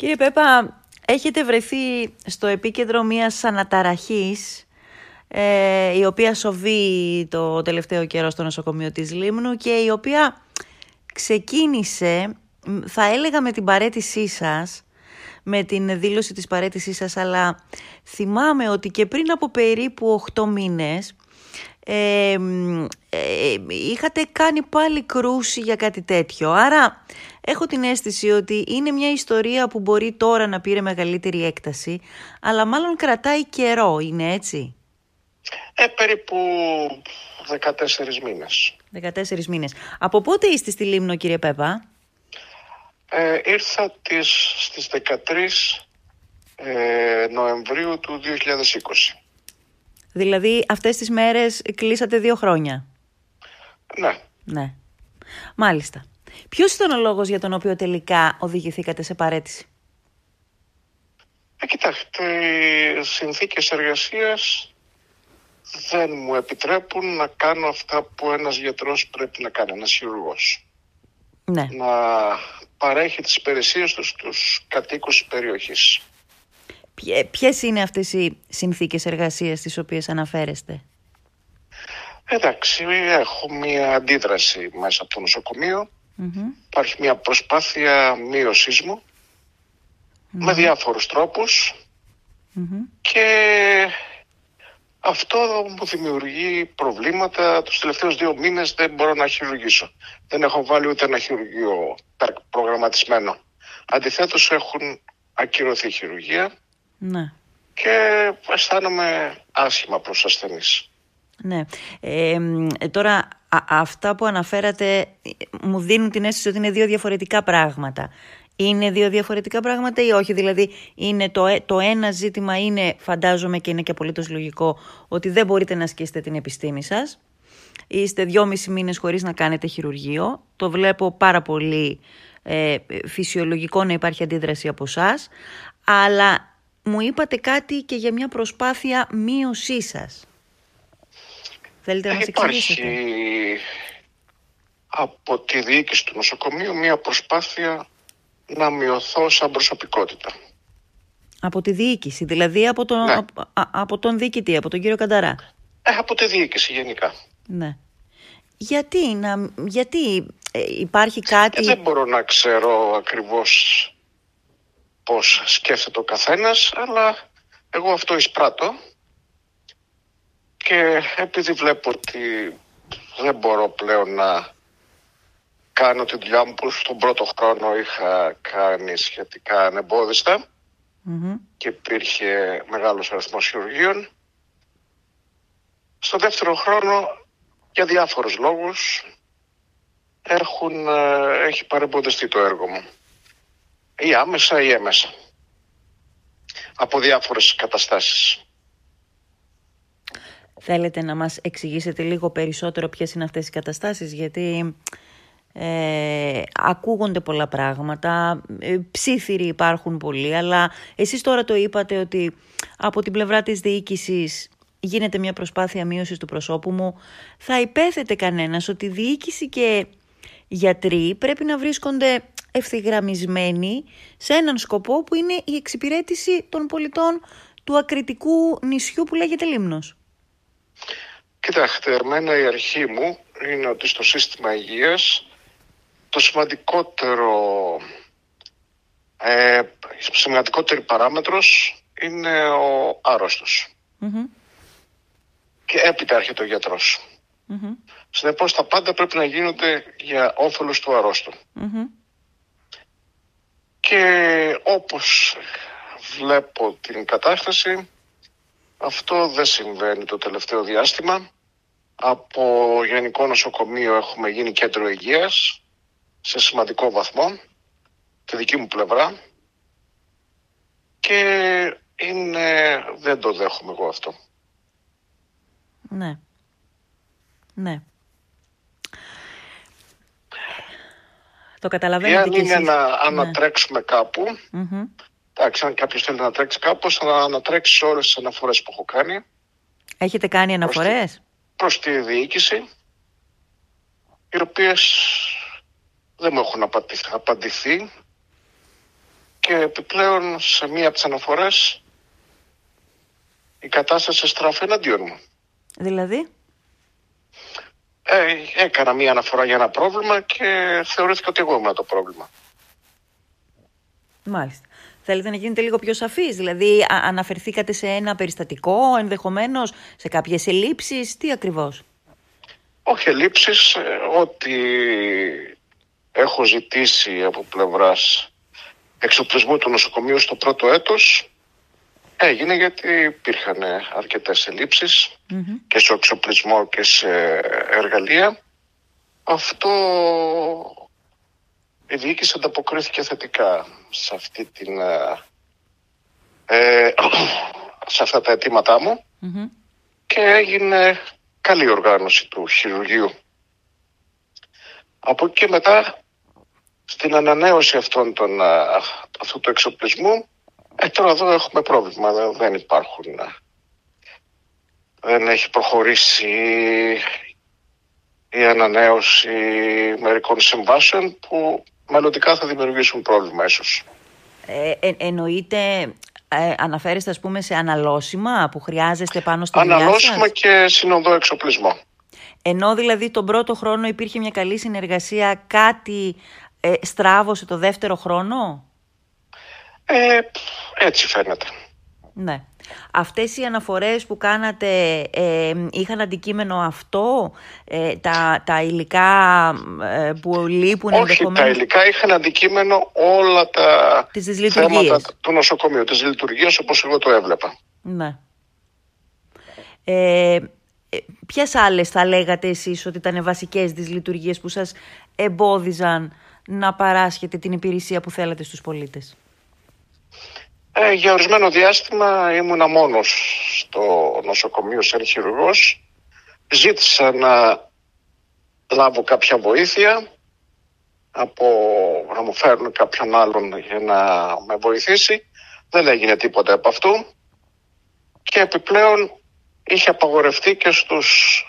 Κύριε Πέπα, έχετε βρεθεί στο επίκεντρο μιας αναταραχής ε, η οποία σοβεί το τελευταίο καιρό στο νοσοκομείο της Λίμνου και η οποία ξεκίνησε, θα έλεγα με την παρέτησή σας, με την δήλωση της παρέτησής σας, αλλά θυμάμαι ότι και πριν από περίπου 8 μήνες ε, είχατε κάνει πάλι κρούση για κάτι τέτοιο. Άρα έχω την αίσθηση ότι είναι μια ιστορία που μπορεί τώρα να πήρε μεγαλύτερη έκταση, αλλά μάλλον κρατάει καιρό, είναι έτσι; Ε, περίπου 14 μήνες. 14 μήνες. Από πότε είστε στη Λίμνο κύριε Πέπα; Ε, ήρθα τις, στις 13 ε, Νοεμβρίου του 2020. Δηλαδή αυτές τις μέρες κλείσατε δύο χρόνια. Ναι. Ναι. Μάλιστα. Ποιος ήταν ο λόγος για τον οποίο τελικά οδηγηθήκατε σε παρέτηση; Ε, κοιτάξτε, οι συνθήκες εργασίας δεν μου επιτρέπουν να κάνω αυτά που ένας γιατρός πρέπει να κάνει, ένας χειρουργός. Ναι. Να παρέχει τις υπηρεσίες τους στους κατοίκους της περιοχής. Ποιες είναι αυτές οι συνθήκες εργασίας στις οποίες αναφέρεστε; Εντάξει, έχω μία αντίδραση μέσα από το νοσοκομείο. Υπάρχει μία προσπάθεια μείωσής μου με διάφορους και αυτό μου δημιουργεί προβλήματα. Τους τελευταίους δύο μήνες δεν μπορώ να χειρουργήσω. Δεν έχω βάλει ούτε ένα χειρουργείο προγραμματισμένο. Αντιθέτως έχουν ακυρωθεί χειρουργία ναι. και αισθάνομαι άσχημα προς ασθενείς. Ναι. Ε, τώρα αυτά που αναφέρατε μου δίνουν την αίσθηση ότι είναι δύο διαφορετικά πράγματα. Είναι δύο διαφορετικά πράγματα ή όχι, δηλαδή είναι το, ε, το ένα ζήτημα είναι, φαντάζομαι και είναι και απολύτως λογικό, ότι δεν μπορείτε να ασκήσετε την επιστήμη σας. Είστε δυόμισι μήνες χωρίς να κάνετε χειρουργείο. Το βλέπω πάρα πολύ ε, φυσιολογικό να υπάρχει αντίδραση από εσάς, αλλά μου είπατε κάτι και για μια προσπάθεια μείωσής σας. Θέλετε να μας εξηγήσετε; Υπάρχει από τη διοίκηση του νοσοκομείου μια προσπάθεια να μειωθώ σαν προσωπικότητα. Από τη διοίκηση, δηλαδή από τον, ναι. από, τον διοικητή, από τον κύριο Κανταρά. Ε, από τη διοίκηση γενικά. Ναι. Γιατί, να, γιατί ε, υπάρχει κάτι... Ε, δεν μπορώ να ξέρω ακριβώς πώς σκέφτεται ο καθένας, αλλά εγώ αυτό εισπράττω και επειδή βλέπω ότι δεν μπορώ πλέον να κάνω τη δουλειά μου που στον πρώτο χρόνο είχα κάνει σχετικά ανεμπόδιστα και υπήρχε μεγάλος αριθμός χειρουργείων. Στο δεύτερο χρόνο, για διάφορους λόγους, έχουν, ε, έχει παρεμποδιστεί το έργο μου. Ή άμεσα ή έμεσα. Από διάφορες καταστάσεις. Θέλετε να μας εξηγήσετε λίγο περισσότερο ποιες είναι αυτές οι καταστάσεις, γιατί ε, ακούγονται πολλά πράγματα, ε, ψήθυροι υπάρχουν πολλοί, αλλά εσείς τώρα το είπατε ότι από την πλευρά της διοίκησης γίνεται μια προσπάθεια μείωσης του προσώπου μου. Θα υπέθετε κανένας ότι η διοίκηση και γιατροί πρέπει να βρίσκονται ευθυγραμμισμένοι σε έναν σκοπό που είναι η εξυπηρέτηση των πολιτών του ακριτικού νησιού που λέγεται Λίμνος. Κοιτάξτε, εμένα η αρχή μου είναι ότι στο σύστημα υγείας το σημαντικότερο ε, σημαντικότερη παράμετρος είναι ο αρρωστος Και έπειτα έρχεται ο γιατρός. Mm-hmm. Συνεπώς τα πάντα πρέπει να γίνονται για όφελος του αρρώστου. Και όπως βλέπω την κατάσταση, αυτό δεν συμβαίνει το τελευταίο διάστημα. Από Γενικό Νοσοκομείο έχουμε γίνει κέντρο υγείας σε σημαντικό βαθμό, τη δική μου πλευρά και είναι, δεν το δέχομαι εγώ αυτό. Ναι. Ναι. Το καταλαβαίνετε Εάν και είναι εσείς. να Ναι. ανατρέξουμε κάπου, Μμμ. εντάξει, αν κάποιος θέλει να τρέξει κάπου, να ανατρέξει όλες τις αναφορές που έχω κάνει Έχετε κάνει αναφορές; προς τη διοίκηση, οι οποίες δεν μου έχουν απαντηθεί, απαντηθεί και και επιπλέον σε μία από τις αναφορές η κατάσταση στράφει εναντίον μου. Δηλαδή; Ε, έκανα μία αναφορά για ένα πρόβλημα και θεωρήθηκα ότι εγώ ήμουν το πρόβλημα. Μάλιστα. Θέλετε να γίνετε λίγο πιο σαφείς, δηλαδή αναφερθήκατε σε ένα περιστατικό, ενδεχομένως σε κάποιες ελλείψεις, τι ακριβώς; Όχι ελλείψεις, ε, ότι έχω ζητήσει από πλευράς εξοπλισμού του νοσοκομείου στο πρώτο έτος έγινε γιατί υπήρχαν αρκετές και σε εξοπλισμό και σε εργαλεία. Αυτό η διοίκηση ανταποκρίθηκε θετικά σε αυτή την ε, σε αυτά τα αιτήματά μου και έγινε καλή οργάνωση του χειρουργείου. Από εκεί και μετά στην ανανέωση αυτών των, αυτού του εξοπλισμού ε, τώρα εδώ έχουμε πρόβλημα, δεν υπάρχουν. Δεν έχει προχωρήσει η ανανέωση μερικών συμβάσεων που μελλοντικά θα δημιουργήσουν πρόβλημα ίσως. Ε, ε, εννοείται, ε, αναφέρεστε ας πούμε σε αναλώσιμα που χρειάζεστε πάνω στη δουλειά Αναλώσιμα και συνοδό εξοπλισμό. Ενώ δηλαδή τον πρώτο χρόνο υπήρχε μια καλή συνεργασία, κάτι ε, στράβωσε το δεύτερο χρόνο; Ε, έτσι φαίνεται. Ναι. Αυτές οι αναφορές που κάνατε ε, είχαν αντικείμενο αυτό, ε, τα, τα υλικά ε, που λείπουν Όχι, τα υλικά είχαν αντικείμενο όλα τα τις θέματα του νοσοκομείου, της λειτουργίας όπως εγώ το έβλεπα. Ναι. Ε, ποιες άλλες θα λέγατε εσείς ότι ήταν βασικές τις λειτουργίες που σας εμπόδιζαν να παράσχετε την υπηρεσία που θέλατε στους πολίτες; Ε, για ορισμένο διάστημα ήμουνα μόνος στο νοσοκομείο σαν χειρουργός. Ζήτησα να λάβω κάποια βοήθεια από να μου φέρουν κάποιον άλλον για να με βοηθήσει. Δεν έγινε τίποτα από αυτού. Και επιπλέον είχε απαγορευτεί και στους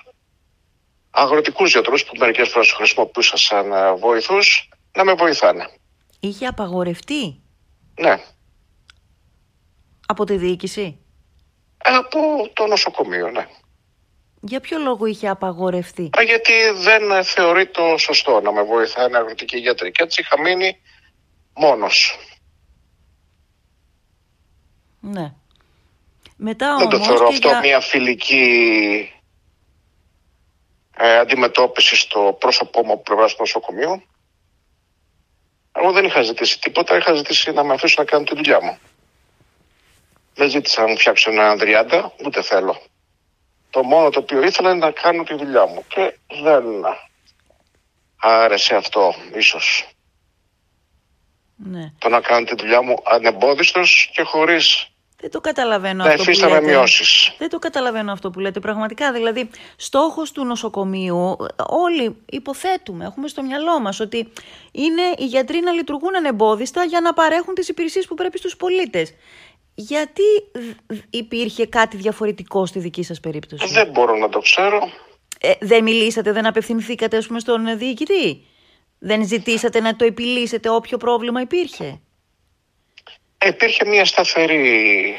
αγροτικούς γιατρούς που μερικές φορές χρησιμοποιούσα σαν βοηθούς να με βοηθάνε. Είχε απαγορευτεί; Ναι. Από τη διοίκηση; Από το νοσοκομείο, ναι. Για ποιο λόγο είχε απαγορευτεί; Α, γιατί δεν θεωρεί το σωστό να με βοηθάει αγροτική γιατρή. Και έτσι είχα μείνει μόνος. Ναι. Μετά δεν το θεωρώ αυτό μια φιλική ε, αντιμετώπιση στο πρόσωπό μου από πλευράς του νοσοκομείου. Εγώ δεν είχα ζητήσει τίποτα, είχα ζητήσει να με αφήσουν να κάνω τη δουλειά μου. Δεν ζήτησα να μου φτιάξω ένα 30, ούτε θέλω. Το μόνο το οποίο ήθελα είναι να κάνω τη δουλειά μου και δεν άρεσε αυτό ίσως. Ναι. Το να κάνω τη δουλειά μου ανεμπόδιστος και χωρίς δεν το καταλαβαίνω αυτό που λέτε. μειώσεις. Δεν το καταλαβαίνω αυτό που λέτε. Πραγματικά, δηλαδή, στόχος του νοσοκομείου, όλοι υποθέτουμε, έχουμε στο μυαλό μας ότι είναι οι γιατροί να λειτουργούν ανεμπόδιστα για να παρέχουν τις υπηρεσίες που πρέπει στους πολίτες. Γιατί υπήρχε κάτι διαφορετικό στη δική σας περίπτωση; Δεν μπορώ να το ξέρω. Ε, δεν μιλήσατε, δεν απευθυνθήκατε ας πούμε, στον διοικητή; Δεν ζητήσατε να το επιλύσετε όποιο πρόβλημα υπήρχε; Υπήρχε μια σταθερή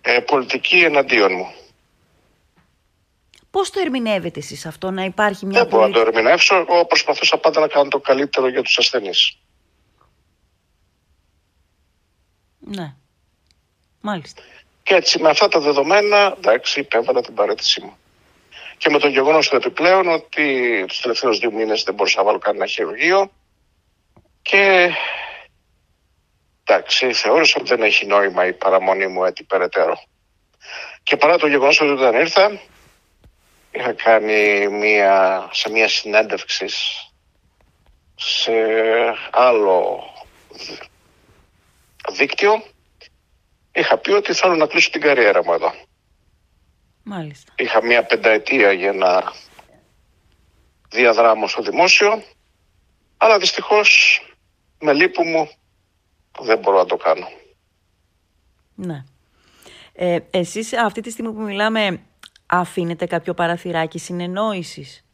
ε, πολιτική εναντίον μου. Πώς το ερμηνεύετε εσείς αυτό να υπάρχει μια Δεν μπορώ να το ερμηνεύσω. Εγώ προσπαθούσα πάντα να κάνω το καλύτερο για τους ασθενείς. Ναι. Μάλιστα. Και έτσι με αυτά τα δεδομένα, εντάξει, υπέβαλα την παρέτησή μου. Και με το γεγονός του επιπλέον ότι τους τελευταίους δύο μήνες δεν μπορούσα να βάλω κανένα χειρουργείο και εντάξει, θεώρησα ότι δεν έχει νόημα η παραμονή μου έτσι περαιτέρω. Και παρά το γεγονός ότι όταν ήρθα, είχα κάνει μία, σε μία συνέντευξη σε άλλο δίκτυο είχα πει ότι θέλω να κλείσω την καριέρα μου εδώ. Μάλιστα. Είχα μία πενταετία για να διαδράμω στο δημόσιο, αλλά δυστυχώς με λύπου μου δεν μπορώ να το κάνω. Ναι. Ε, εσείς αυτή τη στιγμή που μιλάμε αφήνετε κάποιο παραθυράκι συνεννόησης;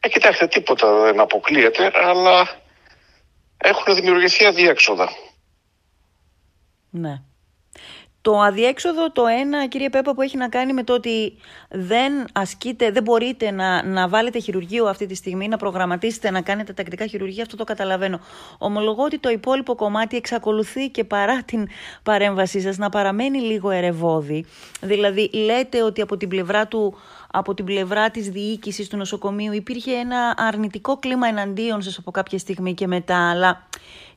Ε, κοιτάξτε, τίποτα δεν αποκλείεται, αλλά έχουν δημιουργηθεί αδιέξοδα. Ναι. Το αδιέξοδο το ένα, κύριε Πέπα, που έχει να κάνει με το ότι δεν ασκείτε, δεν μπορείτε να, να βάλετε χειρουργείο αυτή τη στιγμή, να προγραμματίσετε να κάνετε τακτικά χειρουργία, αυτό το καταλαβαίνω. Ομολογώ ότι το υπόλοιπο κομμάτι εξακολουθεί και παρά την παρέμβασή σας να παραμένει λίγο ερευόδη. Δηλαδή λέτε ότι από την πλευρά του από την πλευρά της διοίκησης του νοσοκομείου υπήρχε ένα αρνητικό κλίμα εναντίον σας από κάποια στιγμή και μετά, αλλά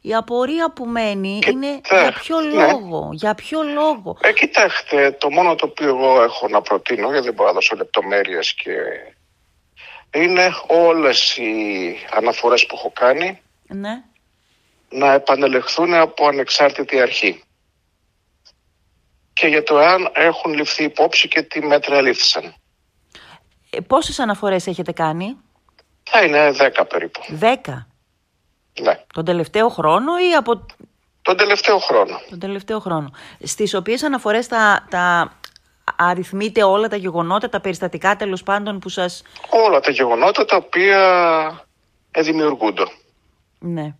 η απορία που μένει είναι για ποιο ναι. λόγο, για ποιο λόγο. Ε, κοιτάξτε, το μόνο το οποίο εγώ έχω να προτείνω, γιατί δεν μπορώ να δώσω λεπτομέρειες και είναι όλες οι αναφορές που έχω κάνει ναι. να επανελεχθούν από ανεξάρτητη αρχή. Και για το αν έχουν ληφθεί υπόψη και τι μέτρα λήφθησαν. Ε, πόσες αναφορές έχετε κάνει; Θα είναι δέκα περίπου. Δέκα. Ναι. Τον τελευταίο χρόνο ή από... Τον τελευταίο χρόνο. Τον τελευταίο χρόνο. Στις οποίες αναφορές τα, τα αριθμείτε όλα τα γεγονότα, τα περιστατικά τέλος πάντων που σας... Όλα τα γεγονότα τα οποία δημιουργούνται. Ναι.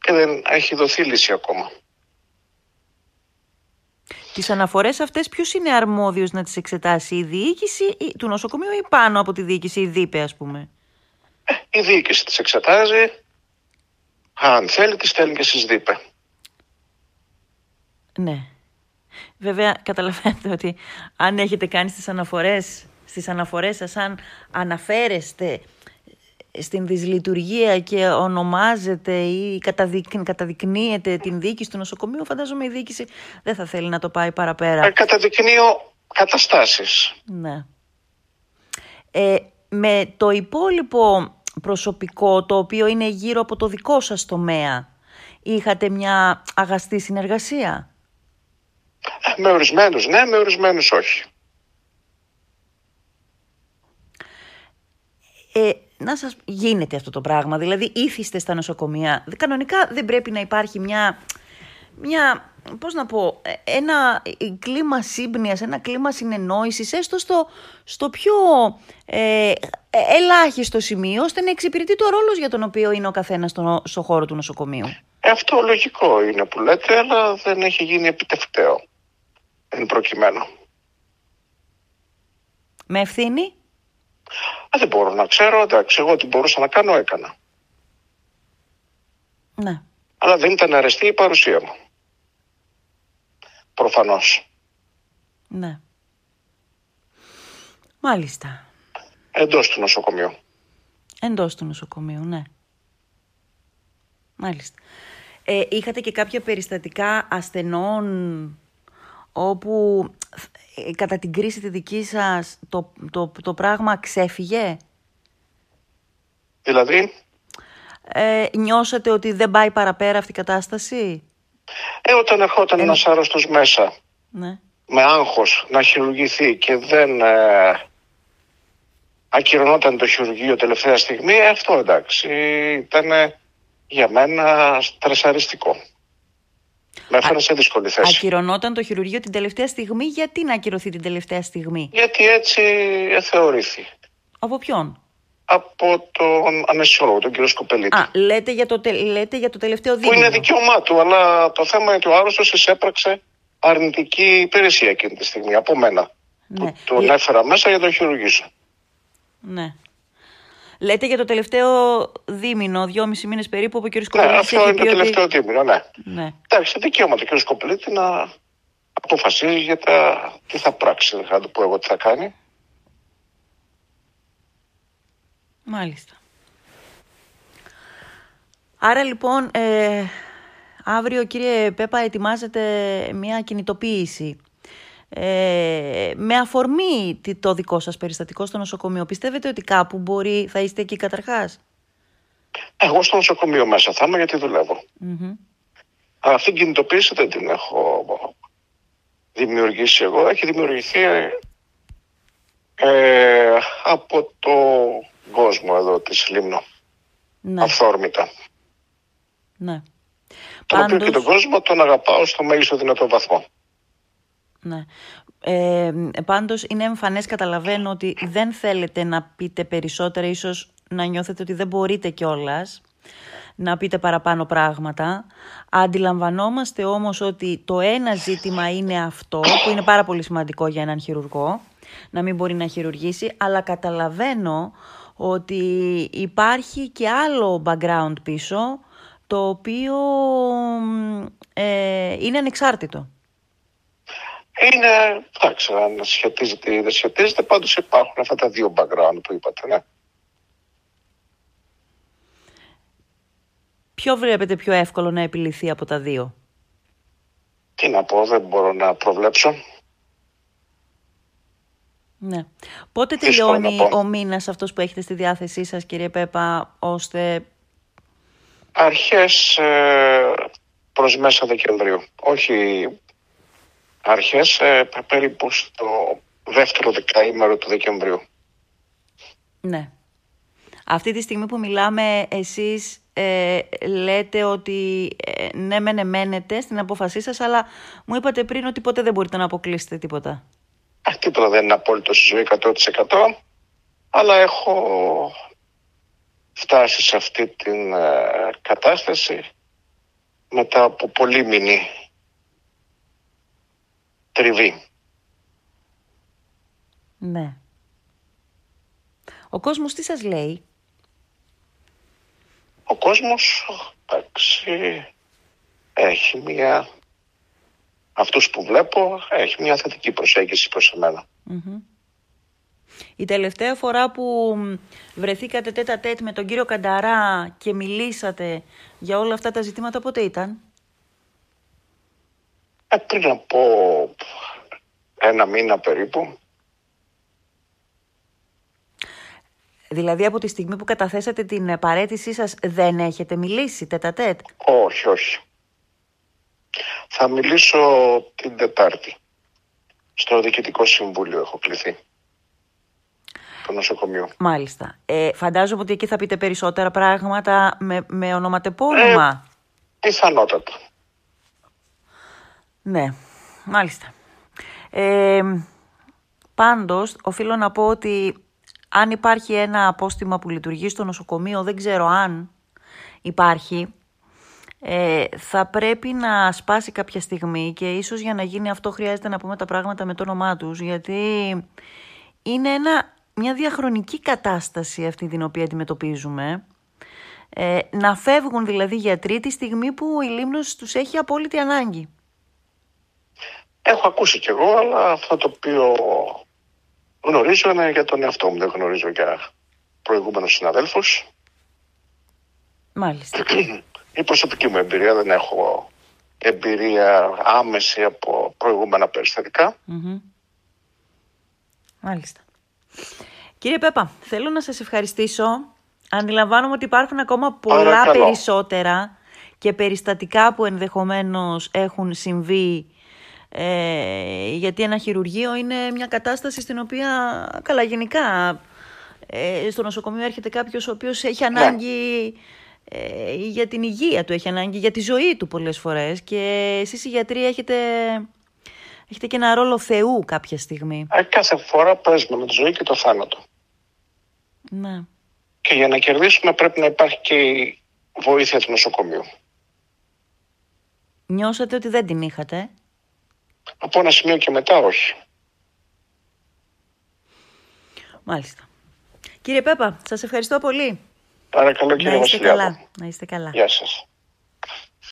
Και δεν έχει δοθεί λύση ακόμα. Τις αναφορές αυτές ποιος είναι αρμόδιος να τις εξετάσει, η διοίκηση του νοσοκομείου ή πάνω από τη διοίκηση, η ΔΥΠΕ ας πούμε; Ε, η διοίκηση τις εξετάζει, αν θέλει τις στέλνει και στις ΔΥΠΕ. Ναι. Βέβαια καταλαβαίνετε ότι αν έχετε κάνει στις αναφορές, στις αναφορές σας, αν αναφέρεστε στην δυσλειτουργία και ονομάζεται ή καταδεικνύεται την διοίκηση του νοσοκομείου, φαντάζομαι η διοίκηση δεν θα θέλει να το πάει παραπέρα. Ε, καταδεικνύω καταστάσεις. Ναι. Ε, με το υπόλοιπο προσωπικό το οποίο είναι γύρω από το δικό σας τομέα, είχατε μια αγαστή συνεργασία; Με ορισμένους ναι, με ορισμένους όχι. Ε, να σας γίνεται αυτό το πράγμα, δηλαδή ήθιστε στα νοσοκομεία. Κανονικά δεν πρέπει να υπάρχει μια, μια πώς να πω, ε, ένα κλίμα σύμπνοιας, ένα κλίμα συνεννόησης, έστω στο, στο πιο ε, ελάχιστο σημείο, ώστε να εξυπηρετεί το ρόλος για τον οποίο είναι ο καθένας στο, στο χώρο του νοσοκομείου. Ε, αυτό λογικό είναι που λέτε, αλλά δεν έχει γίνει επιτευταίο εν προκειμένου. Με ευθύνη; Α, δεν μπορώ να ξέρω, εντάξει, εγώ τι μπορούσα να κάνω έκανα. Ναι. Αλλά δεν ήταν αρεστή η παρουσία μου. Προφανώς. Ναι. Μάλιστα. Εντός του νοσοκομείου. Εντός του νοσοκομείου, ναι. Μάλιστα. Ε, είχατε και κάποια περιστατικά ασθενών όπου ε, κατά την κρίση τη δική σας το, το, το πράγμα ξέφυγε; Δηλαδή; Ε, νιώσατε ότι δεν πάει παραπέρα αυτή η κατάσταση; Ε, όταν ερχόταν ε... ένας άρρωστος μέσα ναι. με άγχος να χειρουργηθεί και δεν ε, ακυρωνόταν το χειρουργείο τελευταία στιγμή, αυτό εντάξει ήταν για μένα στρεσαριστικό. Με έφερε σε δύσκολη θέση. Ακυρωνόταν το χειρουργείο την τελευταία στιγμή. Γιατί να ακυρωθεί την τελευταία στιγμή; Γιατί έτσι θεωρήθη. Από ποιον; Από τον ανεσιόλογο, τον κύριο Σκοπελίτη. Α, λέτε για το, τε, λέτε για το τελευταίο δίμηνο. Που είναι δικαίωμά του, αλλά το θέμα είναι ότι ο άρρωστος εισέπραξε αρνητική υπηρεσία εκείνη τη στιγμή από μένα. Ναι. Που τον έφερα μέσα για να τον χειρουργήσω. Ναι. Λέτε για το τελευταίο δίμηνο, δυόμιση μήνες περίπου, όπου ο κ. Σκοπελίτης. Ναι, αυτό είναι το τελευταίο ότι... δίμηνο, ναι. ναι. Εντάξει, δικαίωμα του κ. Σκοπελίτη να αποφασίζει για τα... τι θα πράξει, δεν θα του πω εγώ τι θα κάνει. Μάλιστα. Άρα λοιπόν, ε, αύριο κύριε Πέπα ετοιμάζεται μια κινητοποίηση ε, με αφορμή το δικό σας περιστατικό στο νοσοκομείο. Πιστεύετε ότι κάπου μπορεί, θα είστε εκεί καταρχάς; Εγώ στο νοσοκομείο μέσα θα είμαι γιατί δουλεύω. Mm-hmm. Αλλά αυτή την κινητοποίηση δεν την έχω δημιουργήσει εγώ. Έχει δημιουργηθεί ε, από το κόσμο εδώ της Λίμνο. Ναι. Αυθόρμητα. Ναι. Τον Πάντως... οποίο και τον κόσμο τον αγαπάω στο μέγιστο δυνατό βαθμό. Ναι. Ε, πάντως είναι εμφανές, καταλαβαίνω ότι δεν θέλετε να πείτε περισσότερα, ίσως να νιώθετε ότι δεν μπορείτε κιόλας. να πείτε παραπάνω πράγματα. Αντιλαμβανόμαστε όμως ότι το ένα ζήτημα είναι αυτό, που είναι πάρα πολύ σημαντικό για έναν χειρουργό, να μην μπορεί να χειρουργήσει, αλλά καταλαβαίνω ότι υπάρχει και άλλο background πίσω, το οποίο ε, είναι ανεξάρτητο. Είναι, εντάξει, αν σχετίζεται ή δεν σχετίζεται, πάντως υπάρχουν αυτά τα δύο background που είπατε, ναι. Ποιο βλέπετε πιο εύκολο να επιληθεί από τα δύο; Τι να πω, δεν μπορώ να προβλέψω. Ναι. Πότε τελειώνει ο μήνας αυτός που έχετε στη διάθεσή σας κύριε Πέπα, ώστε... Αρχές ε, προς μέσα Δεκεμβρίου. Όχι αρχές, ε, περίπου στο δεύτερο δεκαήμερο του Δεκεμβρίου. Ναι. Αυτή τη στιγμή που μιλάμε εσείς ε, λέτε ότι ε, ναι μεν εμένετε στην απόφασή σας αλλά μου είπατε πριν ότι ποτέ δεν μπορείτε να αποκλείσετε τίποτα. Ε, τίποτα δεν είναι απόλυτο στη ζωή 100% αλλά έχω φτάσει σε αυτή την ε, κατάσταση μετά από πολύ μηνύ τριβή. Ναι. Ο κόσμος τι σας λέει; Ο κόσμος, εντάξει, έχει μια... Αυτούς που βλέπω, έχει μια θετική προσέγγιση προς εμενα Η τελευταία φορά που βρεθήκατε τέτα τέτ με τον κύριο Κανταρά και μιλήσατε για όλα αυτά τα ζητήματα πότε ήταν; Ε, πριν από ένα μήνα περίπου. Δηλαδή από τη στιγμή που καταθέσατε την παρέτησή σας δεν έχετε μιλήσει τέτα τέτ. Όχι, όχι. Θα μιλήσω την Τετάρτη. Στο Διοικητικό Συμβούλιο έχω κληθεί. Το νοσοκομείο. Μάλιστα. Ε, φαντάζομαι ότι εκεί θα πείτε περισσότερα πράγματα με, με ονοματεπώνυμα. Ε, πιθανότατα. Ναι, μάλιστα. Ε, πάντως, οφείλω να πω ότι αν υπάρχει ένα απόστημα που λειτουργεί στο νοσοκομείο, δεν ξέρω αν υπάρχει, ε, θα πρέπει να σπάσει κάποια στιγμή και ίσως για να γίνει αυτό χρειάζεται να πούμε τα πράγματα με το όνομά τους, γιατί είναι ένα, μια διαχρονική κατάσταση αυτή την οποία αντιμετωπίζουμε. Ε, να φεύγουν δηλαδή γιατροί τη στιγμή που η Λίμνος τους έχει απόλυτη ανάγκη. Έχω ακούσει κι εγώ, αλλά αυτό το οποίο γνωρίζω είναι για τον εαυτό μου, δεν γνωρίζω για προηγούμενους συναδέλφους. Μάλιστα. Η προσωπική μου εμπειρία, δεν έχω εμπειρία άμεση από προηγούμενα Μάλιστα. Κύριε Πέπα, θέλω να σας ευχαριστήσω. Αντιλαμβάνομαι ότι υπάρχουν ακόμα πολλά περισσότερα και περιστατικά που ενδεχομένως έχουν συμβεί ε, γιατί ένα χειρουργείο είναι μια κατάσταση στην οποία, καλά γενικά, ε, στο νοσοκομείο έρχεται κάποιος ο οποίος έχει ναι. Ανάγκη ε, για την υγεία του, έχει ανάγκη για τη ζωή του πολλές φορές και εσείς οι γιατροί έχετε, έχετε και ένα ρόλο Θεού κάποια στιγμή. Ε, κάθε φορά παίζουμε με τη ζωή και το θάνατο. Ναι. Και για να κερδίσουμε πρέπει να υπάρχει και η βοήθεια του νοσοκομείου. Νιώσατε ότι δεν την είχατε; Από ένα σημείο και μετά όχι. Μάλιστα. Κύριε Πέπα, σας ευχαριστώ πολύ. Παρακαλώ κύριε Να είστε καλά. Να είστε καλά. Γεια σας.